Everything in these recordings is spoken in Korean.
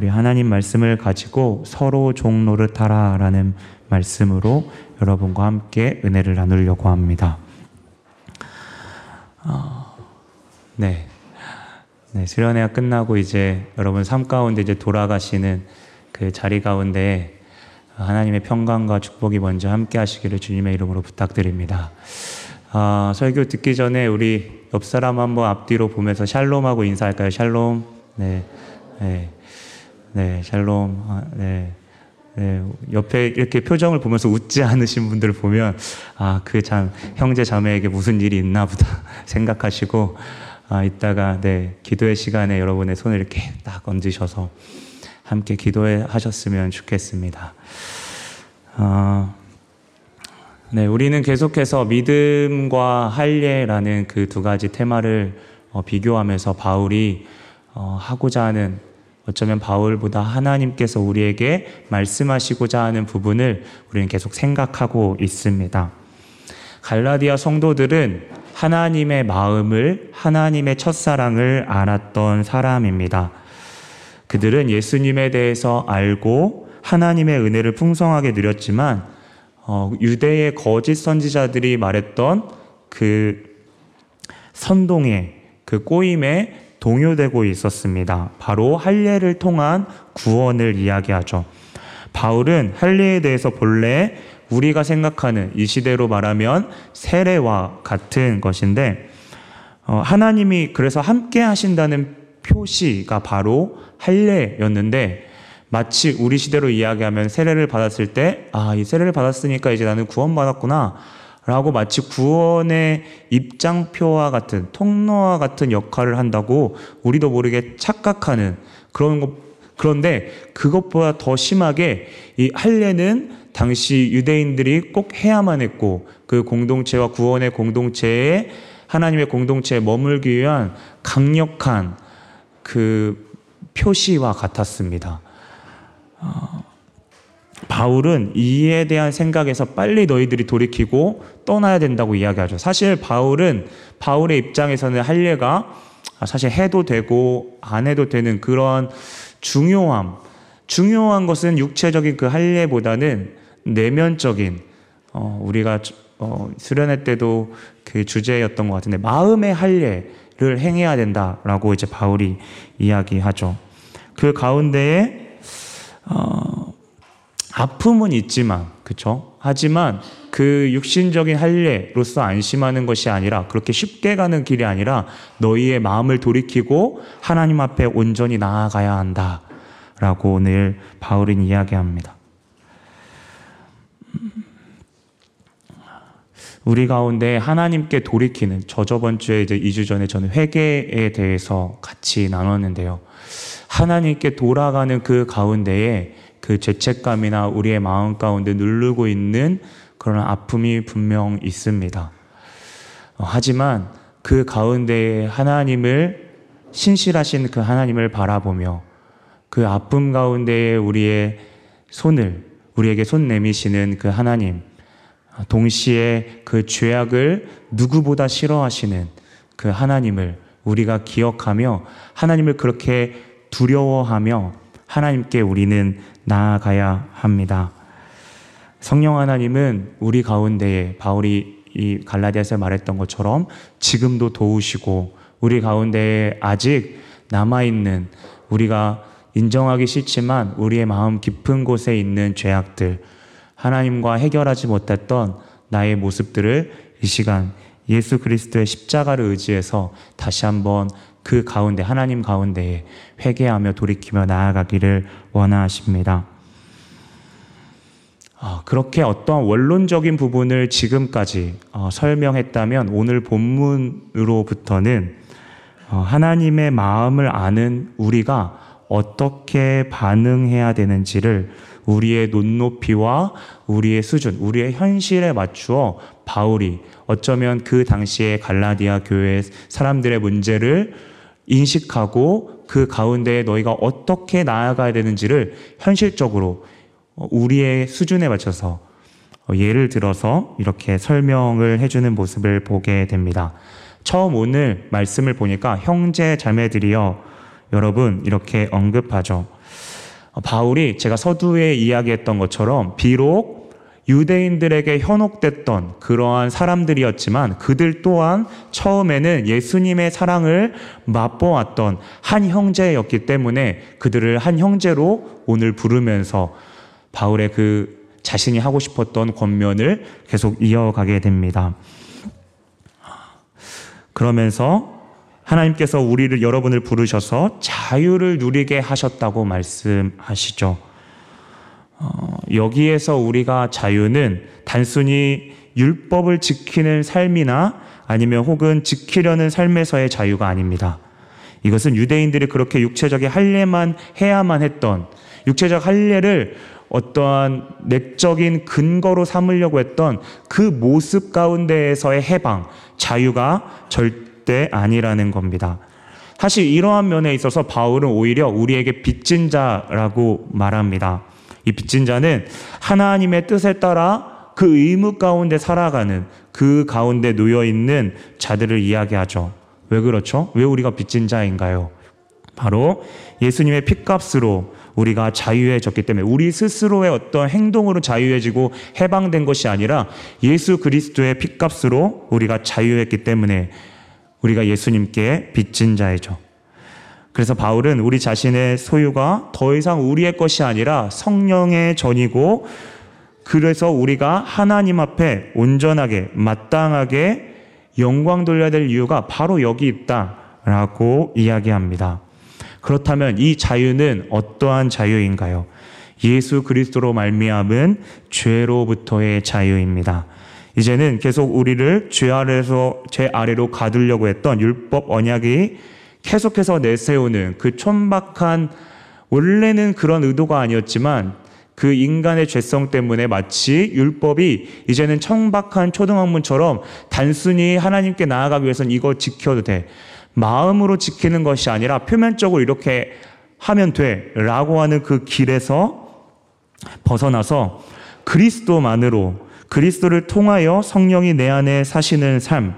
우리 하나님 말씀을 가지고 서로 종 노릇하라 라는 말씀으로 여러분과 함께 은혜를 나누려고 합니다. 어, 네. 네, 수련회가 끝나고 이제 여러분 삶 가운데 이제 돌아가시는 그 자리 가운데 하나님의 평강과 축복이 먼저 함께 하시기를 주님의 이름으로 부탁드립니다. 아, 설교 듣기 전에 우리 옆 사람 한번 앞뒤로 보면서 샬롬하고 인사할까요? 샬롬. 네. 네. 네, 샬롬. 아, 네. 네, 옆에 이렇게 표정을 보면서 웃지 않으신 분들 보면, 아, 그 참, 형제 자매에게 무슨 일이 있나 보다 생각하시고, 아, 이따가, 네, 기도의 시간에 여러분의 손을 이렇게 딱 얹으셔서 함께 기도해 하셨으면 좋겠습니다. 아, 네, 우리는 계속해서 믿음과 할례라는 그 두 가지 테마를 어, 비교하면서 바울이 어, 하고자 하는 어쩌면 바울보다 하나님께서 우리에게 말씀하시고자 하는 부분을 우리는 계속 생각하고 있습니다. 갈라디아 성도들은 하나님의 마음을, 하나님의 첫사랑을 알았던 사람입니다. 그들은 예수님에 대해서 알고 하나님의 은혜를 풍성하게 누렸지만 어, 유대의 거짓 선지자들이 말했던 그 선동에 그 꼬임에 동요되고 있었습니다. 바로 할례를 통한 구원을 이야기하죠. 바울은 할례에 대해서 본래 우리가 생각하는 이 시대로 말하면 세례와 같은 것인데 어, 하나님이 그래서 함께 하신다는 표시가 바로 할례였는데 마치 우리 시대로 이야기하면 세례를 받았을 때, 아, 이 세례를 받았으니까 이제 나는 구원받았구나. 라고 마치 구원의 입장표와 같은, 통로와 같은 역할을 한다고 우리도 모르게 착각하는 그런 것, 그런데 그것보다 더 심하게 이 할례는 당시 유대인들이 꼭 해야만 했고 그 공동체와 구원의 공동체에 하나님의 공동체에 머물기 위한 강력한 그 표시와 같았습니다. 어, 바울은 이에 대한 생각에서 빨리 너희들이 돌이키고 떠나야 된다고 이야기하죠. 사실 바울은 바울의 입장에서는 할례가 사실 해도 되고 안 해도 되는 그런 중요함, 중요한 것은 육체적인 그 할례보다는 내면적인 어, 우리가 어, 수련회 때도 그 주제였던 것 같은데 마음의 할례를 행해야 된다라고 이제 바울이 이야기하죠. 그 가운데에 어, 아픔은 있지만, 그쵸? 하지만 그 육신적인 할례로서 안심하는 것이 아니라 그렇게 쉽게 가는 길이 아니라 너희의 마음을 돌이키고 하나님 앞에 온전히 나아가야 한다. 라고 오늘 바울은 이야기합니다. 우리 가운데 하나님께 돌이키는 저 저번 주에 이제 2주 전에 저는 회개에 대해서 같이 나눴는데요. 하나님께 돌아가는 그 가운데에 그 죄책감이나 우리의 마음 가운데 누르고 있는 그런 아픔이 분명 있습니다. 어, 하지만 그 가운데에 하나님을 신실하신 그 하나님을 바라보며 그 아픔 가운데에 우리의 손을 우리에게 손 내미시는 그 하나님 동시에 그 죄악을 누구보다 싫어하시는 그 하나님을 우리가 기억하며 하나님을 그렇게 두려워하며 하나님께 우리는 나아가야 합니다. 성령 하나님은 우리 가운데에 바울이 이 갈라디아서 말했던 것처럼 지금도 도우시고 우리 가운데에 아직 남아있는 우리가 인정하기 싫지만 우리의 마음 깊은 곳에 있는 죄악들, 하나님과 해결하지 못했던 나의 모습들을 이 시간 예수 그리스도의 십자가를 의지해서 다시 한번 그 가운데 하나님 가운데에 회개하며 돌이키며 나아가기를 원하십니다. 어, 그렇게 어떤 원론적인 부분을 지금까지 어, 설명했다면 오늘 본문으로부터는 어, 하나님의 마음을 아는 우리가 어떻게 반응해야 되는지를 우리의 눈높이와 우리의 수준, 우리의 현실에 맞추어 바울이 어쩌면 그 당시에 갈라디아 교회 사람들의 문제를 인식하고 그 가운데 너희가 어떻게 나아가야 되는지를 현실적으로 우리의 수준에 맞춰서 예를 들어서 이렇게 설명을 해주는 모습을 보게 됩니다. 처음 오늘 말씀을 보니까 형제 자매들이여 여러분 이렇게 언급하죠. 바울이 제가 서두에 이야기했던 것처럼 비록 유대인들에게 현혹됐던 그러한 사람들이었지만 그들 또한 처음에는 예수님의 사랑을 맛보았던 한 형제였기 때문에 그들을 한 형제로 오늘 부르면서 바울의 그 자신이 하고 싶었던 권면을 계속 이어가게 됩니다. 그러면서 하나님께서 우리를 여러분을 부르셔서 자유를 누리게 하셨다고 말씀하시죠. 어, 여기에서 우리가 자유는 단순히 율법을 지키는 삶이나 아니면 혹은 지키려는 삶에서의 자유가 아닙니다. 이것은 유대인들이 그렇게 육체적인 할례만 해야만 했던 육체적 할례를 어떠한 내적인 근거로 삼으려고 했던 그 모습 가운데에서의 해방, 자유가 절대 아니라는 겁니다. 사실 이러한 면에 있어서 바울은 오히려 우리에게 빚진 자라고 말합니다. 이 빚진 자는 하나님의 뜻에 따라 그 의무 가운데 살아가는 그 가운데 놓여 있는 자들을 이야기하죠. 왜 그렇죠? 왜 우리가 빚진 자인가요? 바로 예수님의 핏값으로 우리가 자유해졌기 때문에 우리 스스로의 어떤 행동으로 자유해지고 해방된 것이 아니라 예수 그리스도의 핏값으로 우리가 자유했기 때문에 우리가 예수님께 빚진 자이죠. 그래서 바울은 우리 자신의 소유가 더 이상 우리의 것이 아니라 성령의 전이고 그래서 우리가 하나님 앞에 온전하게 마땅하게 영광 돌려야 될 이유가 바로 여기 있다라고 이야기합니다. 그렇다면 이 자유는 어떠한 자유인가요? 예수 그리스도로 말미암은 죄로부터의 자유입니다. 이제는 계속 우리를 죄 아래서 죄 아래로 가두려고 했던 율법 언약이 계속해서 내세우는 그 촌박한 원래는 그런 의도가 아니었지만 그 인간의 죄성 때문에 마치 율법이 이제는 청박한 초등학문처럼 단순히 하나님께 나아가기 위해서는 이거 지켜도 돼. 마음으로 지키는 것이 아니라 표면적으로 이렇게 하면 돼. 라고 하는 그 길에서 벗어나서 그리스도만으로 그리스도를 통하여 성령이 내 안에 사시는 삶,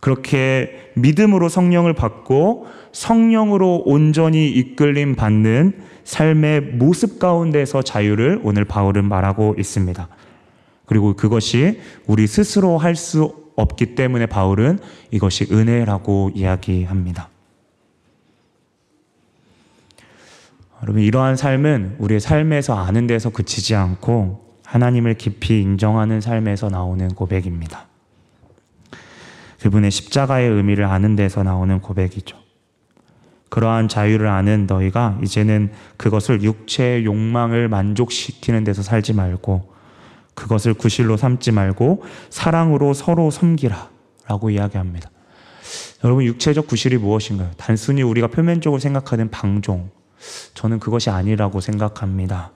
그렇게 믿음으로 성령을 받고 성령으로 온전히 이끌림 받는 삶의 모습 가운데서 자유를 오늘 바울은 말하고 있습니다. 그리고 그것이 우리 스스로 할 수 없기 때문에 바울은 이것이 은혜라고 이야기합니다. 여러분, 이러한 삶은 우리의 삶에서 아는 데서 그치지 않고 하나님을 깊이 인정하는 삶에서 나오는 고백입니다. 그분의 십자가의 의미를 아는 데서 나오는 고백이죠. 그러한 자유를 아는 너희가 이제는 그것을 육체의 욕망을 만족시키는 데서 살지 말고 그것을 구실로 삼지 말고 사랑으로 서로 섬기라 라고 이야기합니다. 여러분, 육체적 구실이 무엇인가요? 단순히 우리가 표면적으로 생각하는 방종. 저는 그것이 아니라고 생각합니다.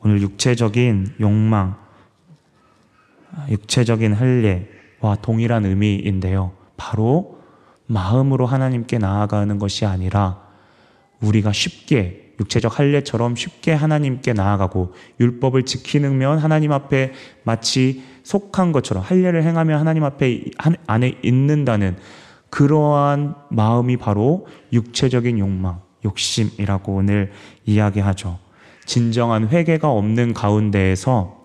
오늘 육체적인 욕망, 육체적인 할례 와 동일한 의미인데요. 바로 마음으로 하나님께 나아가는 것이 아니라 우리가 쉽게 육체적 할례처럼 쉽게 하나님께 나아가고 율법을 지키면 하나님 앞에 마치 속한 것처럼 할례를 행하면 하나님 앞에 안에 있는다는 그러한 마음이 바로 육체적인 욕망, 욕심이라고 오늘 이야기하죠. 진정한 회개가 없는 가운데에서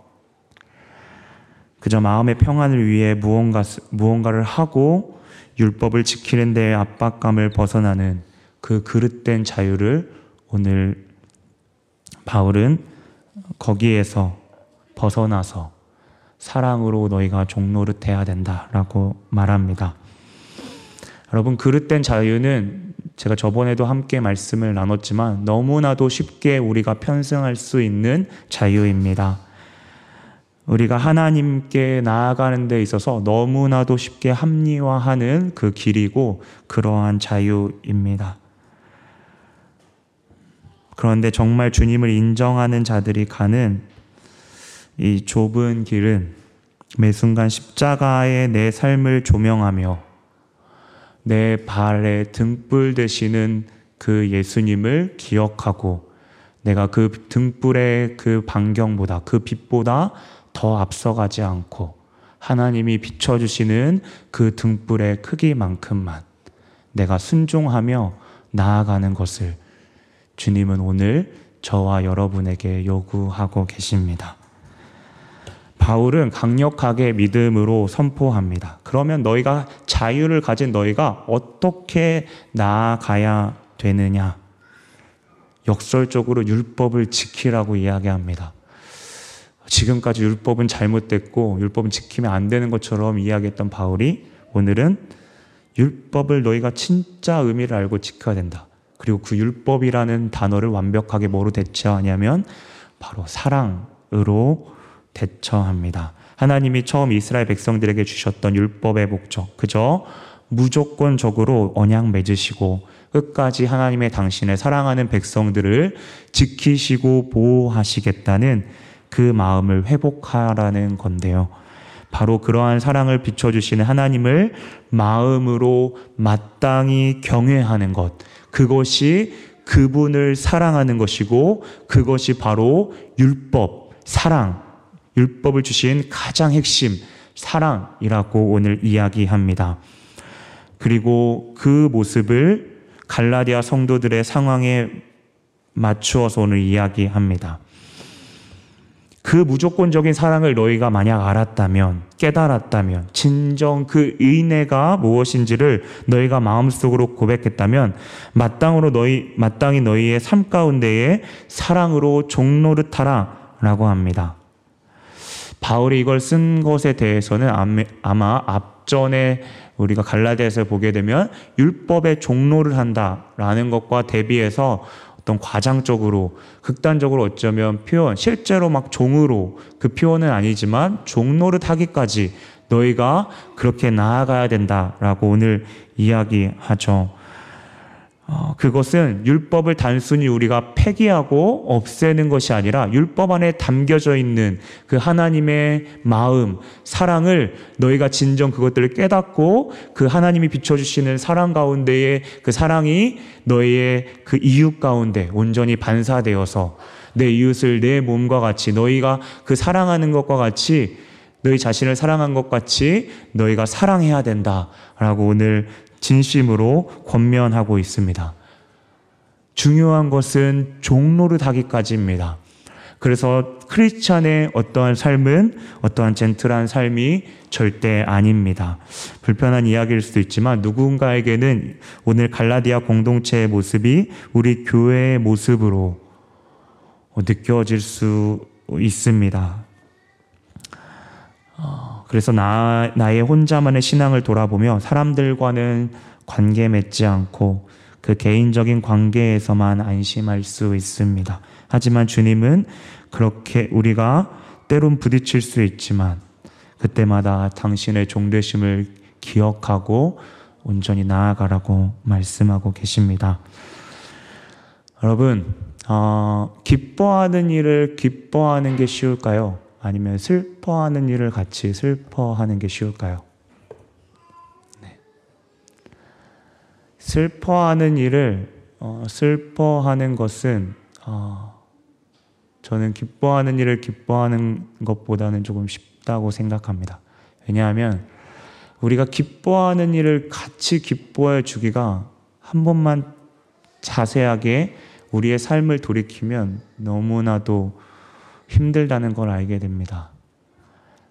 그저 마음의 평안을 위해 무언가, 무언가를 하고 율법을 지키는 데의 압박감을 벗어나는 그 그릇된 자유를 오늘 바울은 거기에서 벗어나서 사랑으로 너희가 종노릇해야 된다라고 말합니다. 여러분 그릇된 자유는 제가 저번에도 함께 말씀을 나눴지만 너무나도 쉽게 우리가 편승할 수 있는 자유입니다. 우리가 하나님께 나아가는 데 있어서 너무나도 쉽게 합리화하는 그 길이고 그러한 자유입니다. 그런데 정말 주님을 인정하는 자들이 가는 이 좁은 길은 매 순간 십자가의 내 삶을 조명하며 내 발에 등불 되시는 그 예수님을 기억하고 내가 그 등불의 그 반경보다 그 빛보다 더 앞서가지 않고 하나님이 비춰주시는 그 등불의 크기만큼만 내가 순종하며 나아가는 것을 주님은 오늘 저와 여러분에게 요구하고 계십니다. 바울은 강력하게 믿음으로 선포합니다. 그러면 너희가 자유를 가진 너희가 어떻게 나아가야 되느냐? 역설적으로 율법을 지키라고 이야기합니다. 지금까지 율법은 잘못됐고 율법은 지키면 안 되는 것처럼 이야기했던 바울이 오늘은 율법을 너희가 진짜 의미를 알고 지켜야 된다. 그리고 그 율법이라는 단어를 완벽하게 뭐로 대처하냐면 바로 사랑으로 대처합니다. 하나님이 처음 이스라엘 백성들에게 주셨던 율법의 목적, 그저 무조건적으로 언약 맺으시고 끝까지 하나님의 당신의 사랑하는 백성들을 지키시고 보호하시겠다는 그 마음을 회복하라는 건데요. 바로 그러한 사랑을 비춰주시는 하나님을 마음으로 마땅히 경외하는 것. 그것이 그분을 사랑하는 것이고 그것이 바로 율법, 사랑, 율법을 주신 가장 핵심, 사랑이라고 오늘 이야기합니다. 그리고 그 모습을 갈라디아 성도들의 상황에 맞추어서 오늘 이야기합니다. 그 무조건적인 사랑을 너희가 만약 알았다면, 깨달았다면, 진정 그 의내가 무엇인지를 너희가 마음속으로 고백했다면, 마땅으로 너희, 마땅히 너희의 삶 가운데에 사랑으로 종노릇하라 라고 합니다. 바울이 이걸 쓴 것에 대해서는 아마 앞전에 우리가 갈라디아에서 보게 되면 율법의 종로를 한다라는 것과 대비해서 어떤 과장적으로 극단적으로 어쩌면 표현 실제로 막 종으로 그 표현은 아니지만 종로를 하기까지 너희가 그렇게 나아가야 된다라고 오늘 이야기하죠. 어, 그것은 율법을 단순히 우리가 폐기하고 없애는 것이 아니라 율법 안에 담겨져 있는 그 하나님의 마음, 사랑을 너희가 진정 그것들을 깨닫고 그 하나님이 비춰주시는 사랑 가운데에 그 사랑이 너희의 그 이웃 가운데 온전히 반사되어서 내 이웃을 내 몸과 같이 너희가 그 사랑하는 것과 같이 너희 자신을 사랑한 것 같이 너희가 사랑해야 된다 라고 오늘 진심으로 권면하고 있습니다. 중요한 것은 종로를 하기까지입니다. 그래서 크리스찬의 어떠한 삶은 어떠한 젠틀한 삶이 절대 아닙니다. 불편한 이야기일 수도 있지만 누군가에게는 오늘 갈라디아 공동체의 모습이 우리 교회의 모습으로 느껴질 수 있습니다. 어, 그래서 나, 나의 혼자만의 신앙을 돌아보며 사람들과는 관계 맺지 않고 그 개인적인 관계에서만 안심할 수 있습니다. 하지만 주님은 그렇게 우리가 때론 부딪힐 수 있지만 그때마다 당신의 종되심을 기억하고 온전히 나아가라고 말씀하고 계십니다. 여러분, 어, 기뻐하는 일을 기뻐하는 게 쉬울까요? 아니면 슬퍼하는 일을 같이 슬퍼하는 게 쉬울까요? 네. 슬퍼하는 일을 어, 슬퍼하는 것은 어, 저는 기뻐하는 일을 기뻐하는 것보다는 조금 쉽다고 생각합니다. 왜냐하면 우리가 기뻐하는 일을 같이 기뻐해 주기가 한 번만 자세하게 우리의 삶을 돌이키면 너무나도 힘들다는 걸 알게 됩니다.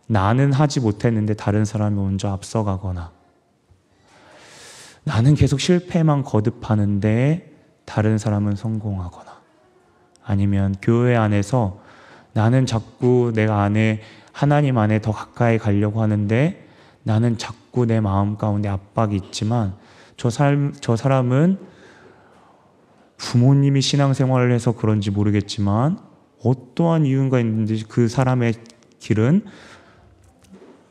나는 하지 못했는데 다른 사람이 먼저 앞서가거나 나는 계속 실패만 거듭하는데 다른 사람은 성공하거나 아니면 교회 안에서 나는 자꾸 내가 안에 하나님 안에 더 가까이 가려고 하는데 나는 자꾸 내 마음 가운데 압박이 있지만 저, 삶, 저 사람은 부모님이 신앙생활을 해서 그런지 모르겠지만 어떠한 이유가 있는지 그 사람의 길은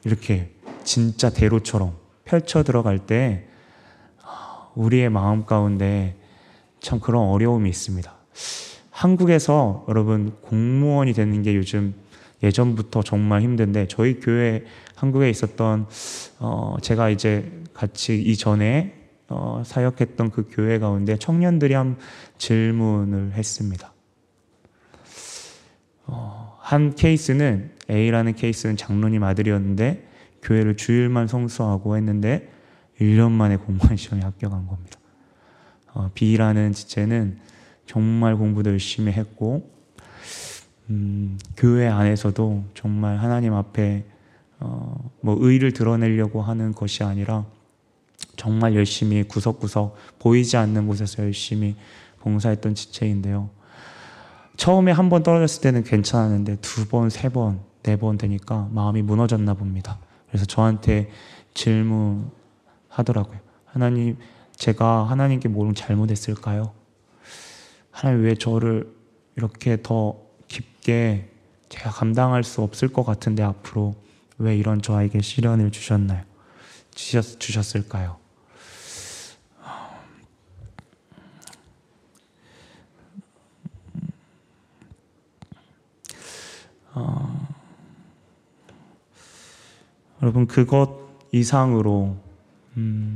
이렇게 진짜 대로처럼 펼쳐 들어갈 때 우리의 마음 가운데 참 그런 어려움이 있습니다. 한국에서 여러분 공무원이 되는 게 요즘 예전부터 정말 힘든데 저희 교회 한국에 있었던 어 제가 이제 같이 이전에 어 사역했던 그 교회 가운데 청년들이 한 질문을 했습니다. 어, 한 케이스는 A라는 케이스는 장로님 아들이었는데 교회를 주일만 성수하고 했는데 1년 만에 공무원 시험에 합격한 겁니다. 어, B라는 지체는 정말 공부도 열심히 했고 음, 교회 안에서도 정말 하나님 앞에 어, 뭐 의를 드러내려고 하는 것이 아니라 정말 열심히 구석구석 보이지 않는 곳에서 열심히 봉사했던 지체인데요. 처음에 한 번 떨어졌을 때는 괜찮았는데 두 번, 세 번, 네 번 되니까 마음이 무너졌나 봅니다. 그래서 저한테 질문하더라고요. 하나님, 제가 하나님께 뭘 잘못했을까요? 하나님 왜 저를 이렇게 더 깊게 제가 감당할 수 없을 것 같은데 앞으로 왜 이런 저에게 시련을 주셨나요? 주셨, 주셨을까요? 어, 여러분 그것 이상으로 음,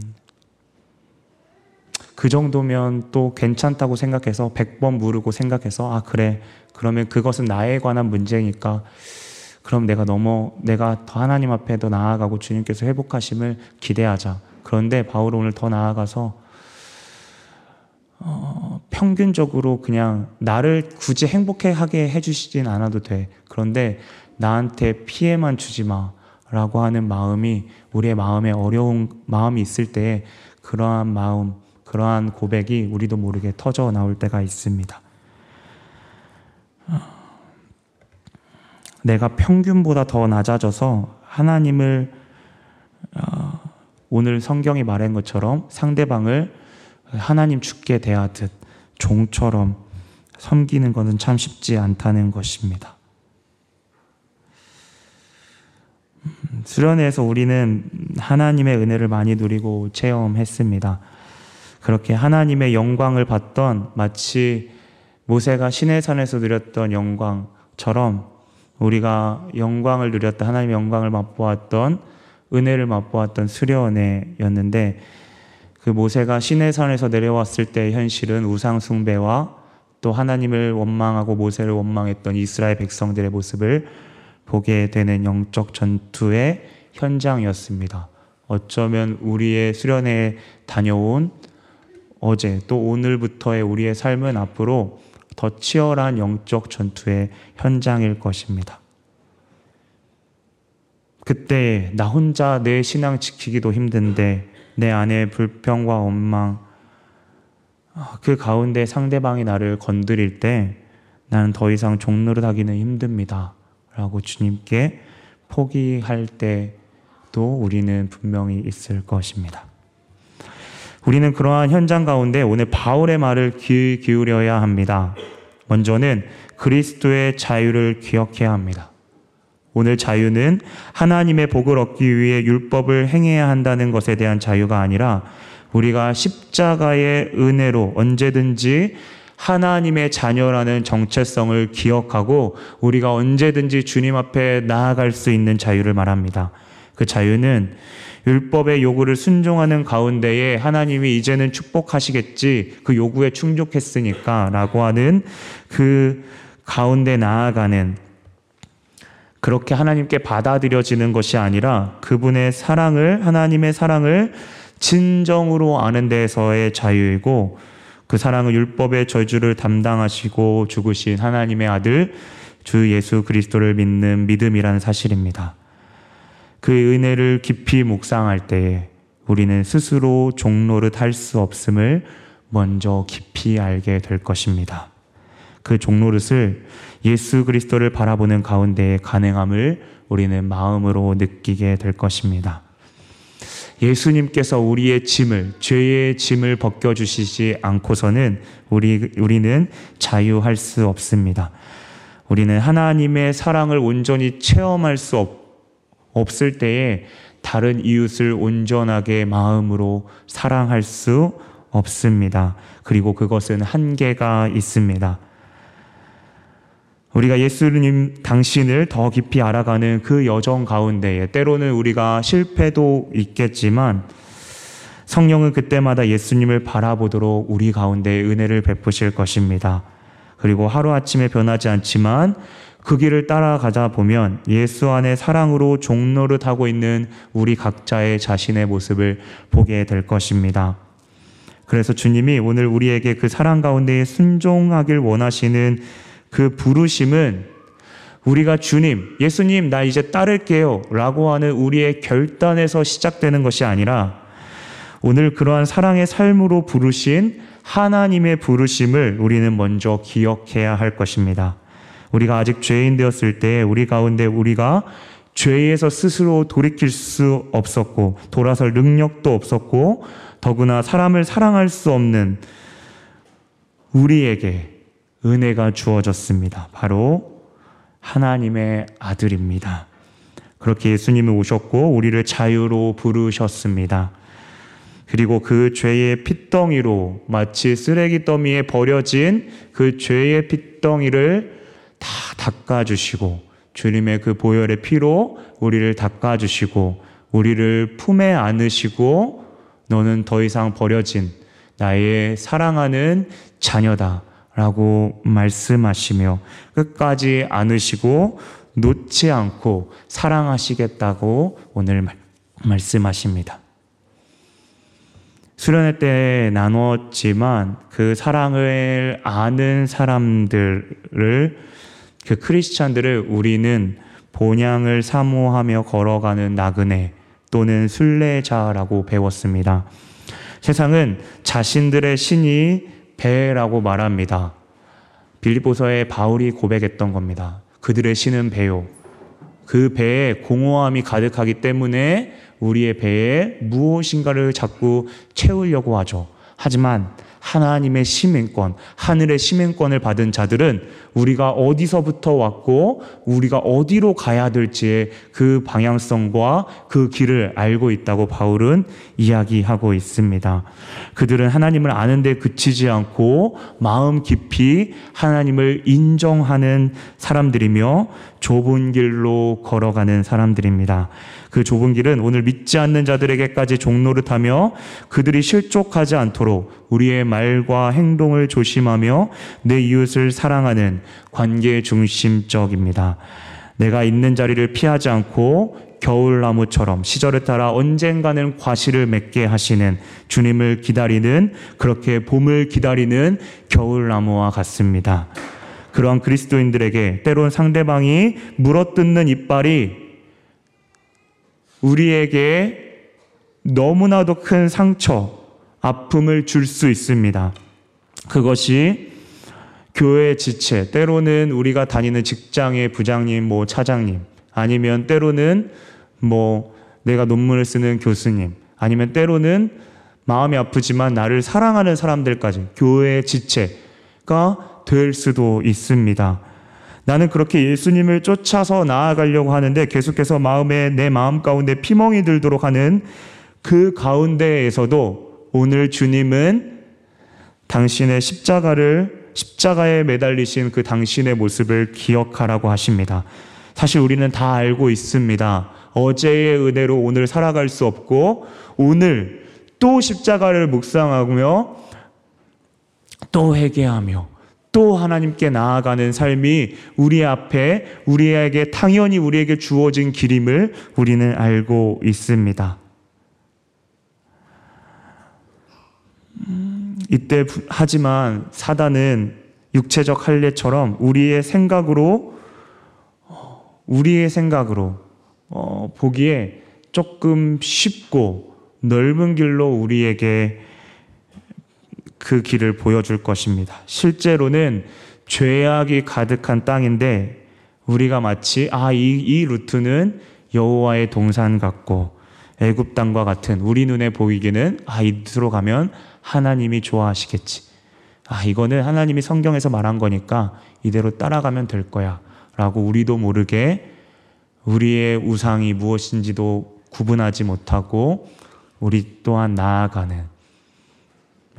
그 정도면 또 괜찮다고 생각해서 100번 물르고 생각해서 아 그래. 그러면 그것은 나에 관한 문제니까. 그럼 내가 넘어 내가 더 하나님 앞에 더 나아가고 주님께서 회복하심을 기대하자. 그런데 바울 오늘 더 나아가서 어, 평균적으로 그냥 나를 굳이 행복해 하게 해주시진 않아도 돼. 그런데 나한테 피해만 주지 마. 라고 하는 마음이 우리의 마음에 어려운 마음이 있을 때 그러한 마음, 그러한 고백이 우리도 모르게 터져 나올 때가 있습니다. 내가 평균보다 더 낮아져서 하나님을 어, 오늘 성경이 말한 것처럼 상대방을 하나님 죽게 대하듯 종처럼 섬기는 것은 참 쉽지 않다는 것입니다. 음, 수련회에서 우리는 하나님의 은혜를 많이 누리고 체험했습니다. 그렇게 하나님의 영광을 받던 마치 모세가 시내산에서 누렸던 영광처럼 우리가 영광을 누렸던 하나님의 영광을 맛보았던 은혜를 맛보았던 수련회였는데 그 모세가 시내산에서 내려왔을 때 현실은 우상 숭배와 또 하나님을 원망하고 모세를 원망했던 이스라엘 백성들의 모습을 보게 되는 영적 전투의 현장이었습니다. 어쩌면 우리의 수련회에 다녀온 어제 또 오늘부터의 우리의 삶은 앞으로 더 치열한 영적 전투의 현장일 것입니다. 그때 나 혼자 내 신앙 지키기도 힘든데 내 안에 불평과 원망 아, 그 가운데 상대방이 나를 건드릴 때 나는 더 이상 종로를 하기는 힘듭니다. 라고 주님께 포기할 때도 우리는 분명히 있을 것입니다. 우리는 그러한 현장 가운데 오늘 바울의 말을 귀 기울여야 합니다. 먼저는 그리스도의 자유를 기억해야 합니다. 오늘 자유는 하나님의 복을 얻기 위해 율법을 행해야 한다는 것에 대한 자유가 아니라 우리가 십자가의 은혜로 언제든지 하나님의 자녀라는 정체성을 기억하고 우리가 언제든지 주님 앞에 나아갈 수 있는 자유를 말합니다. 그 자유는 율법의 요구를 순종하는 가운데에 하나님이 이제는 축복하시겠지 그 요구에 충족했으니까 라고 하는 그 가운데 나아가는 그렇게 하나님께 받아들여지는 것이 아니라 그분의 사랑을 하나님의 사랑을 진정으로 아는 데서의 자유이고 그 사랑은 율법의 저주를 담당하시고 죽으신 하나님의 아들 주 예수 그리스도를 믿는 믿음이라는 사실입니다. 그 은혜를 깊이 묵상할 때에 우리는 스스로 종로를 할 수 없음을 먼저 깊이 알게 될 것입니다. 그 종로릇을 예수 그리스도를 바라보는 가운데 가능함을 우리는 마음으로 느끼게 될 것입니다. 예수님께서 우리의 짐을, 죄의 짐을 벗겨주시지 않고서는 우리, 우리는 자유할 수 없습니다. 우리는 하나님의 사랑을 온전히 체험할 수 없, 없을 때에 다른 이웃을 온전하게 마음으로 사랑할 수 없습니다. 그리고 그것은 한계가 있습니다. 우리가 예수님 당신을 더 깊이 알아가는 그 여정 가운데에 때로는 우리가 실패도 있겠지만 성령은 그때마다 예수님을 바라보도록 우리 가운데 은혜를 베푸실 것입니다. 그리고 하루아침에 변하지 않지만 그 길을 따라가다 보면 예수 안에 사랑으로 종로를 타고 있는 우리 각자의 자신의 모습을 보게 될 것입니다. 그래서 주님이 오늘 우리에게 그 사랑 가운데 순종하길 원하시는 그 부르심은 우리가 주님, 예수님, 나 이제 따를게요. 라고 하는 우리의 결단에서 시작되는 것이 아니라 오늘 그러한 사랑의 삶으로 부르신 하나님의 부르심을 우리는 먼저 기억해야 할 것입니다. 우리가 아직 죄인 되었을 때 우리 가운데 우리가 죄에서 스스로 돌이킬 수 없었고 돌아설 능력도 없었고 더구나 사람을 사랑할 수 없는 우리에게 은혜가 주어졌습니다. 바로 하나님의 아들입니다. 그렇게 예수님이 오셨고 우리를 자유로 부르셨습니다. 그리고 그 죄의 핏덩이로 마치 쓰레기 더미에 버려진 그 죄의 핏덩이를 다 닦아주시고 주님의 그 보혈의 피로 우리를 닦아주시고 우리를 품에 안으시고 너는 더 이상 버려진 나의 사랑하는 자녀다. 라고 말씀하시며 끝까지 안으시고 놓지 않고 사랑하시겠다고 오늘 말씀하십니다. 수련회 때 나눴지만 그 사랑을 아는 사람들을 그 크리스찬들을 우리는 본향을 사모하며 걸어가는 나그네 또는 순례자라고 배웠습니다. 세상은 자신들의 신이 배라고 말합니다. 빌립보서에 바울이 고백했던 겁니다. 그들의 신은 배요. 그 배에 공허함이 가득하기 때문에 우리의 배에 무엇인가를 자꾸 채우려고 하죠. 하지만 하나님의 시민권, 하늘의 시민권을 받은 자들은 우리가 어디서부터 왔고 우리가 어디로 가야 될지의 그 방향성과 그 길을 알고 있다고 바울은 이야기하고 있습니다. 그들은 하나님을 아는데 그치지 않고 마음 깊이 하나님을 인정하는 사람들이며 좁은 길로 걸어가는 사람들입니다. 그 좁은 길은 오늘 믿지 않는 자들에게까지 종로를타며 그들이 실족하지 않도록 우리의 말과 행동을 조심하며 내 이웃을 사랑하는 관계 중심적입니다. 내가 있는 자리를 피하지 않고 겨울나무처럼 시절을 따라 언젠가는 과실을 맺게 하시는 주님을 기다리는 그렇게 봄을 기다리는 겨울나무와 같습니다. 그러한 그리스도인들에게 때론 상대방이 물어뜯는 이빨이 우리에게 너무나도 큰 상처, 아픔을 줄 수 있습니다. 그것이 교회의 지체, 때로는 우리가 다니는 직장의 부장님, 뭐 차장님, 아니면 때로는 뭐 내가 논문을 쓰는 교수님, 아니면 때로는 마음이 아프지만 나를 사랑하는 사람들까지 교회의 지체가 될 수도 있습니다. 나는 그렇게 예수님을 쫓아서 나아가려고 하는데 계속해서 마음에 내 마음 가운데 피멍이 들도록 하는 그 가운데에서도 오늘 주님은 당신의 십자가를 십자가에 매달리신 그 당신의 모습을 기억하라고 하십니다. 사실 우리는 다 알고 있습니다. 어제의 은혜로 오늘 살아갈 수 없고 오늘 또 십자가를 묵상하며 또 회개하며 또 하나님께 나아가는 삶이 우리 앞에 우리에게 당연히 우리에게 주어진 길임을 우리는 알고 있습니다. 음, 이때 하지만 사단은 육체적 할례처럼 우리의 생각으로 우리의 생각으로 어, 보기에 조금 쉽고 넓은 길로 우리에게 그 길을 보여줄 것입니다. 실제로는 죄악이 가득한 땅인데 우리가 마치 아이 이 루트는 여호와의 동산 같고 애굽 땅과 같은 우리 눈에 보이기는 아 이들로 가면 하나님이 좋아하시겠지. 아 이거는 하나님이 성경에서 말한 거니까 이대로 따라가면 될 거야라고 우리도 모르게 우리의 우상이 무엇인지도 구분하지 못하고 우리 또한 나아가는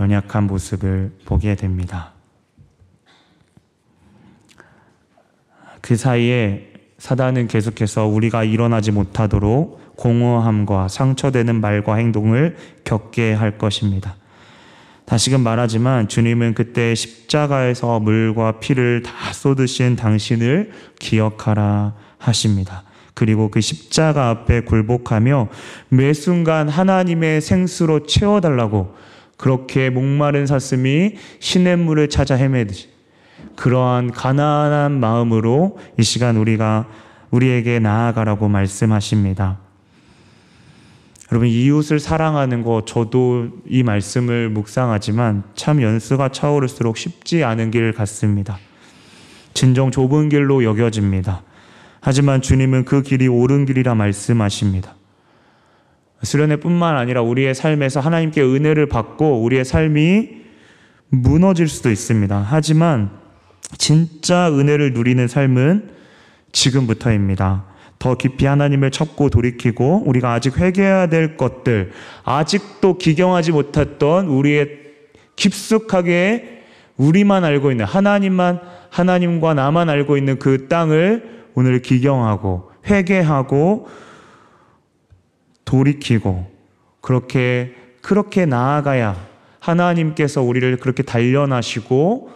연약한 모습을 보게 됩니다. 그 사이에 사단은 계속해서 우리가 일어나지 못하도록 공허함과 상처되는 말과 행동을 겪게 할 것입니다. 다시금 말하지만 주님은 그때 십자가에서 물과 피를 다 쏟으신 당신을 기억하라 하십니다. 그리고 그 십자가 앞에 굴복하며 매 순간 하나님의 생수로 채워달라고 그렇게 목마른 사슴이 시냇물을 찾아 헤매듯이 그러한 가난한 마음으로 이 시간 우리가 우리에게 나아가라고 말씀하십니다. 여러분 이웃을 사랑하는 거 저도 이 말씀을 묵상하지만 참 연수가 차오를수록 쉽지 않은 길 같습니다. 진정 좁은 길로 여겨집니다. 하지만 주님은 그 길이 옳은 길이라 말씀하십니다. 수련회뿐만 아니라 우리의 삶에서 하나님께 은혜를 받고 우리의 삶이 무너질 수도 있습니다. 하지만 진짜 은혜를 누리는 삶은 지금부터입니다. 더 깊이 하나님을 찾고 돌이키고 우리가 아직 회개해야 될 것들, 아직도 기경하지 못했던 우리의 깊숙하게 우리만 알고 있는 하나님만 하나님과 나만 알고 있는 그 땅을 오늘 기경하고 회개하고 돌이키고 그렇게 그렇게 나아가야 하나님께서 우리를 그렇게 단련하시고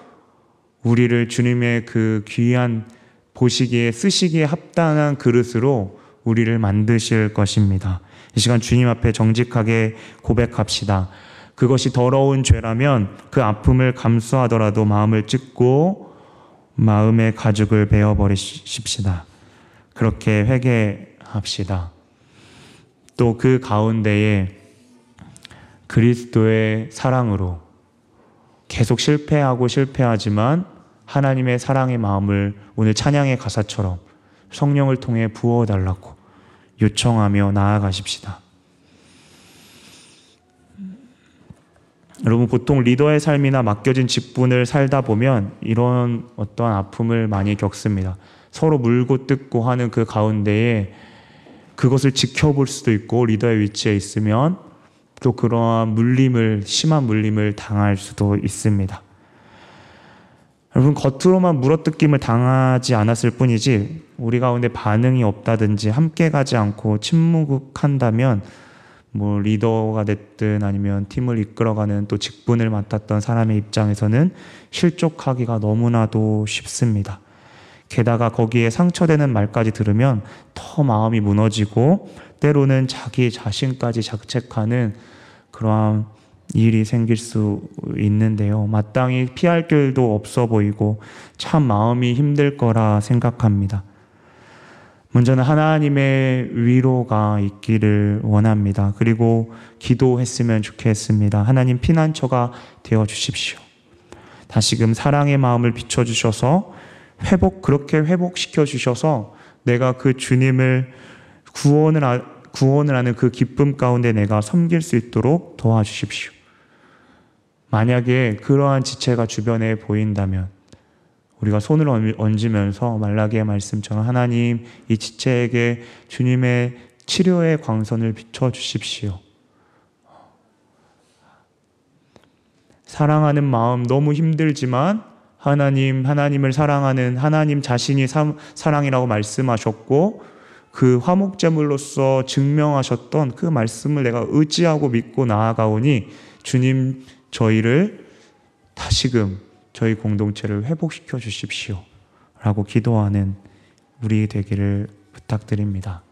우리를 주님의 그 귀한 보시기에 쓰시기에 합당한 그릇으로 우리를 만드실 것입니다. 이 시간 주님 앞에 정직하게 고백합시다. 그것이 더러운 죄라면 그 아픔을 감수하더라도 마음을 찢고 마음의 가죽을 베어 버리십시다. 그렇게 회개합시다. 또 그 가운데에 그리스도의 사랑으로 계속 실패하고 실패하지만 하나님의 사랑의 마음을 오늘 찬양의 가사처럼 성령을 통해 부어달라고 요청하며 나아가십시다. 여러분 보통 리더의 삶이나 맡겨진 직분을 살다 보면 이런 어떤 아픔을 많이 겪습니다. 서로 물고 뜯고 하는 그 가운데에 그것을 지켜볼 수도 있고 리더의 위치에 있으면 또 그러한 물림을 심한 물림을 당할 수도 있습니다. 여러분 겉으로만 물어뜯김을 당하지 않았을 뿐이지 우리 가운데 반응이 없다든지 함께 가지 않고 침묵한다면 뭐 리더가 됐든 아니면 팀을 이끌어가는 또 직분을 맡았던 사람의 입장에서는 실족하기가 너무나도 쉽습니다. 게다가 거기에 상처되는 말까지 들으면 더 마음이 무너지고 때로는 자기 자신까지 자책하는 그러한 일이 생길 수 있는데요. 마땅히 피할 길도 없어 보이고 참 마음이 힘들 거라 생각합니다. 먼저는 하나님의 위로가 있기를 원합니다. 그리고 기도했으면 좋겠습니다. 하나님 피난처가 되어 주십시오. 다시금 사랑의 마음을 비춰 주셔서 회복 그렇게 회복시켜 주셔서 내가 그 주님을 구원을 구원을 하는 그 기쁨 가운데 내가 섬길 수 있도록 도와주십시오. 만약에 그러한 지체가 주변에 보인다면 우리가 손을 얹으면서 말라기의 말씀처럼 하나님 이 지체에게 주님의 치료의 광선을 비춰 주십시오. 사랑하는 마음 너무 힘들지만 하나님, 하나님을 사랑하는 하나님 자신이 사, 사랑이라고 말씀하셨고 그 화목제물로서 증명하셨던 그 말씀을 내가 의지하고 믿고 나아가오니 주님 저희를 다시금 저희 공동체를 회복시켜 주십시오. 라고 기도하는 우리 되기를 부탁드립니다.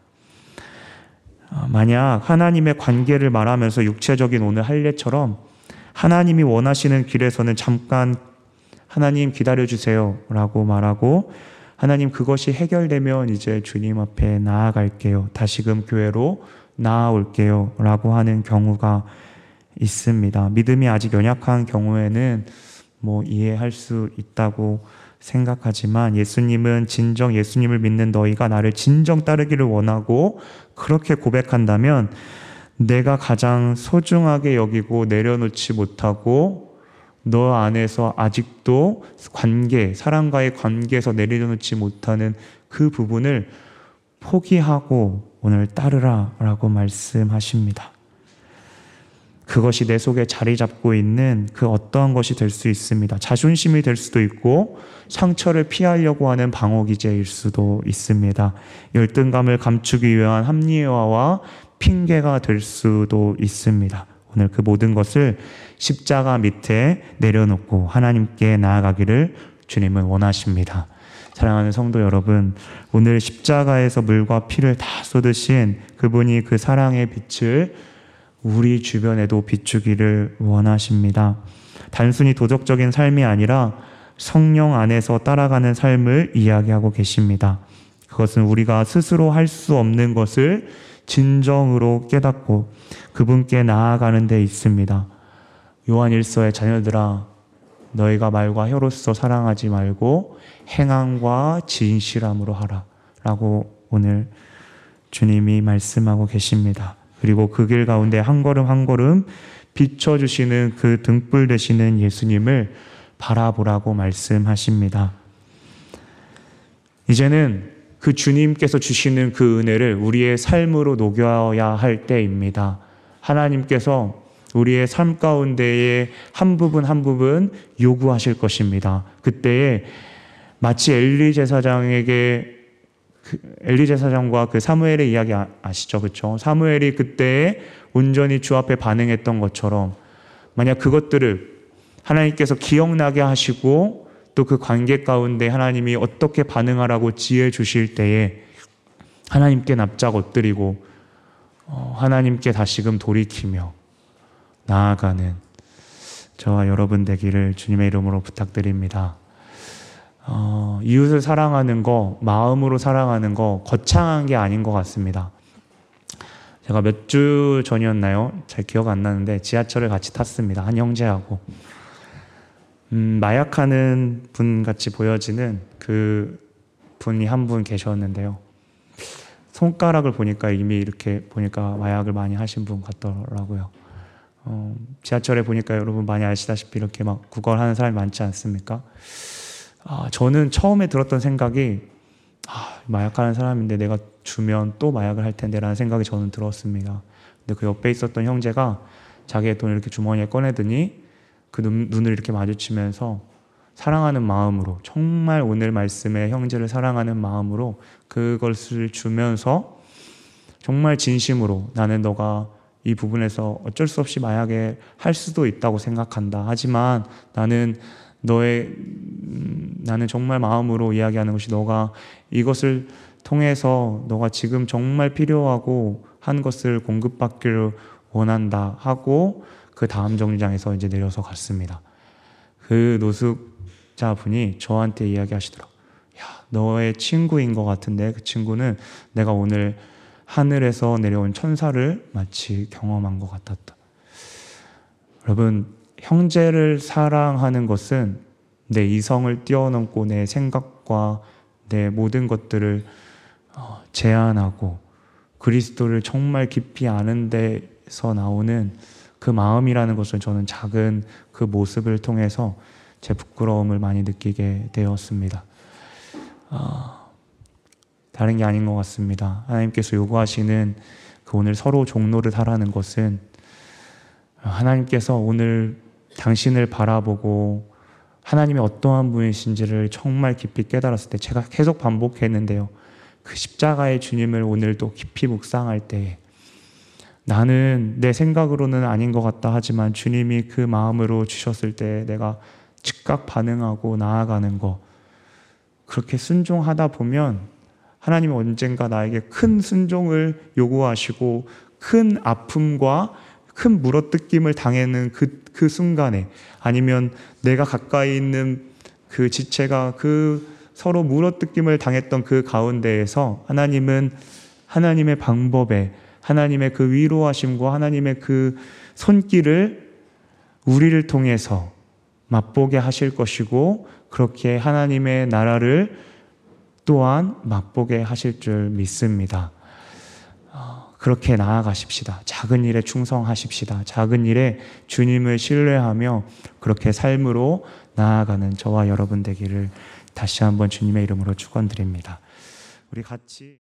어, 만약 하나님의 관계를 말하면서 육체적인 오늘 할례처럼 하나님이 원하시는 길에서는 잠깐 하나님 기다려주세요 라고 말하고 하나님 그것이 해결되면 이제 주님 앞에 나아갈게요. 다시금 교회로 나아올게요. 라고 하는 경우가 있습니다. 믿음이 아직 연약한 경우에는 뭐 이해할 수 있다고 생각하지만 예수님은 진정 예수님을 믿는 너희가 나를 진정 따르기를 원하고 그렇게 고백한다면 내가 가장 소중하게 여기고 내려놓지 못하고 너 안에서 아직도 관계, 사람과의 관계에서 내려놓지 못하는 그 부분을 포기하고 오늘 따르라 라고 말씀하십니다. 그것이 내 속에 자리 잡고 있는 그 어떠한 것이 될 수 있습니다. 자존심이 될 수도 있고 상처를 피하려고 하는 방어 기제일 수도 있습니다. 열등감을 감추기 위한 합리화와 핑계가 될 수도 있습니다. 오늘 그 모든 것을 십자가 밑에 내려놓고 하나님께 나아가기를 주님은 원하십니다. 사랑하는 성도 여러분, 오늘 십자가에서 물과 피를 다 쏟으신 그분이 그 사랑의 빛을 우리 주변에도 비추기를 원하십니다. 단순히 도덕적인 삶이 아니라 성령 안에서 따라가는 삶을 이야기하고 계십니다. 그것은 우리가 스스로 할 수 없는 것을 진정으로 깨닫고 그분께 나아가는 데 있습니다. 요한 일서의 자녀들아 너희가 말과 혀로서 사랑하지 말고 행함과 진실함으로 하라 라고 오늘 주님이 말씀하고 계십니다. 그리고 그 길 가운데 한 걸음 한 걸음 비춰 주시는 그 등불 되시는 예수님을 바라보라고 말씀하십니다. 이제는 그 주님께서 주시는 그 은혜를 우리의 삶으로 녹여야 할 때입니다. 하나님께서 우리의 삶 가운데에 한 부분 한 부분 요구하실 것입니다. 그때에 마치 엘리 제사장에게 그 엘리 제사장과 그 사무엘의 이야기 아, 아시죠? 그렇죠? 사무엘이 그때 온전히 주 앞에 반응했던 것처럼 만약 그것들을 하나님께서 기억나게 하시고 또 그 관계 가운데 하나님이 어떻게 반응하라고 지혜 주실 때에 하나님께 납작 엎드리고 어, 하나님께 다시금 돌이키며 나아가는 저와 여러분 되기를 주님의 이름으로 부탁드립니다. 어, 이웃을 사랑하는 거, 마음으로 사랑하는 거, 거창한 게 아닌 것 같습니다. 제가 몇 주 전이었나요? 잘 기억 안 나는데 지하철을 같이 탔습니다. 한 형제하고. 음, 마약하는 분 같이 보여지는 그 분이 한 분 계셨는데요. 손가락을 보니까 이미 이렇게 보니까 마약을 많이 하신 분 같더라고요. 어, 지하철에 보니까 여러분 많이 아시다시피 이렇게 막 구걸 하는 사람이 많지 않습니까? 아, 저는 처음에 들었던 생각이 아, 마약하는 사람인데 내가 주면 또 마약을 할 텐데라는 생각이 저는 들었습니다. 근데 그 옆에 있었던 형제가 자기의 돈을 이렇게 주머니에 꺼내더니 그 눈, 눈을 이렇게 마주치면서 사랑하는 마음으로 정말 오늘 말씀에 형제를 사랑하는 마음으로 그것을 주면서 정말 진심으로 나는 너가 이 부분에서 어쩔 수 없이 마약에 할 수도 있다고 생각한다. 하지만 나는 너의 음, 나는 정말 마음으로 이야기하는 것이 너가 이것을 통해서 너가 지금 정말 필요하고 한 것을 공급받기를 원한다 하고 그 다음 정류장에서 이제 내려서 갔습니다. 그 노숙자 분이 저한테 이야기하시더라고. 야, 너의 친구인 것 같은데 그 친구는 내가 오늘 하늘에서 내려온 천사를 마치 경험한 것 같았다. 여러분, 형제를 사랑하는 것은 내 이성을 뛰어넘고 내 생각과 내 모든 것들을 어, 제한하고 그리스도를 정말 깊이 아는 데서 나오는 그 마음이라는 것을 저는 작은 그 모습을 통해서 제 부끄러움을 많이 느끼게 되었습니다. 어, 다른 게 아닌 것 같습니다. 하나님께서 요구하시는 그 오늘 서로 종로를 하라는 것은 하나님께서 오늘 당신을 바라보고 하나님의 어떠한 분이신지를 정말 깊이 깨달았을 때 제가 계속 반복했는데요. 그 십자가의 주님을 오늘도 깊이 묵상할 때 나는 내 생각으로는 아닌 것 같다 하지만 주님이 그 마음으로 주셨을 때 내가 즉각 반응하고 나아가는 거 그렇게 순종하다 보면 하나님은 언젠가 나에게 큰 순종을 요구하시고 큰 아픔과 큰 물어뜯김을 당하는 그, 그 순간에 아니면 내가 가까이 있는 그 지체가 그 서로 물어뜯김을 당했던 그 가운데에서 하나님은 하나님의 방법에 하나님의 그 위로하심과 하나님의 그 손길을 우리를 통해서 맛보게 하실 것이고 그렇게 하나님의 나라를 또한 맛보게 하실 줄 믿습니다. 어, 그렇게 나아가십시다. 작은 일에 충성하십시다. 작은 일에 주님을 신뢰하며 그렇게 삶으로 나아가는 저와 여러분 되기를 다시 한번 주님의 이름으로 축원드립니다. 우리 같이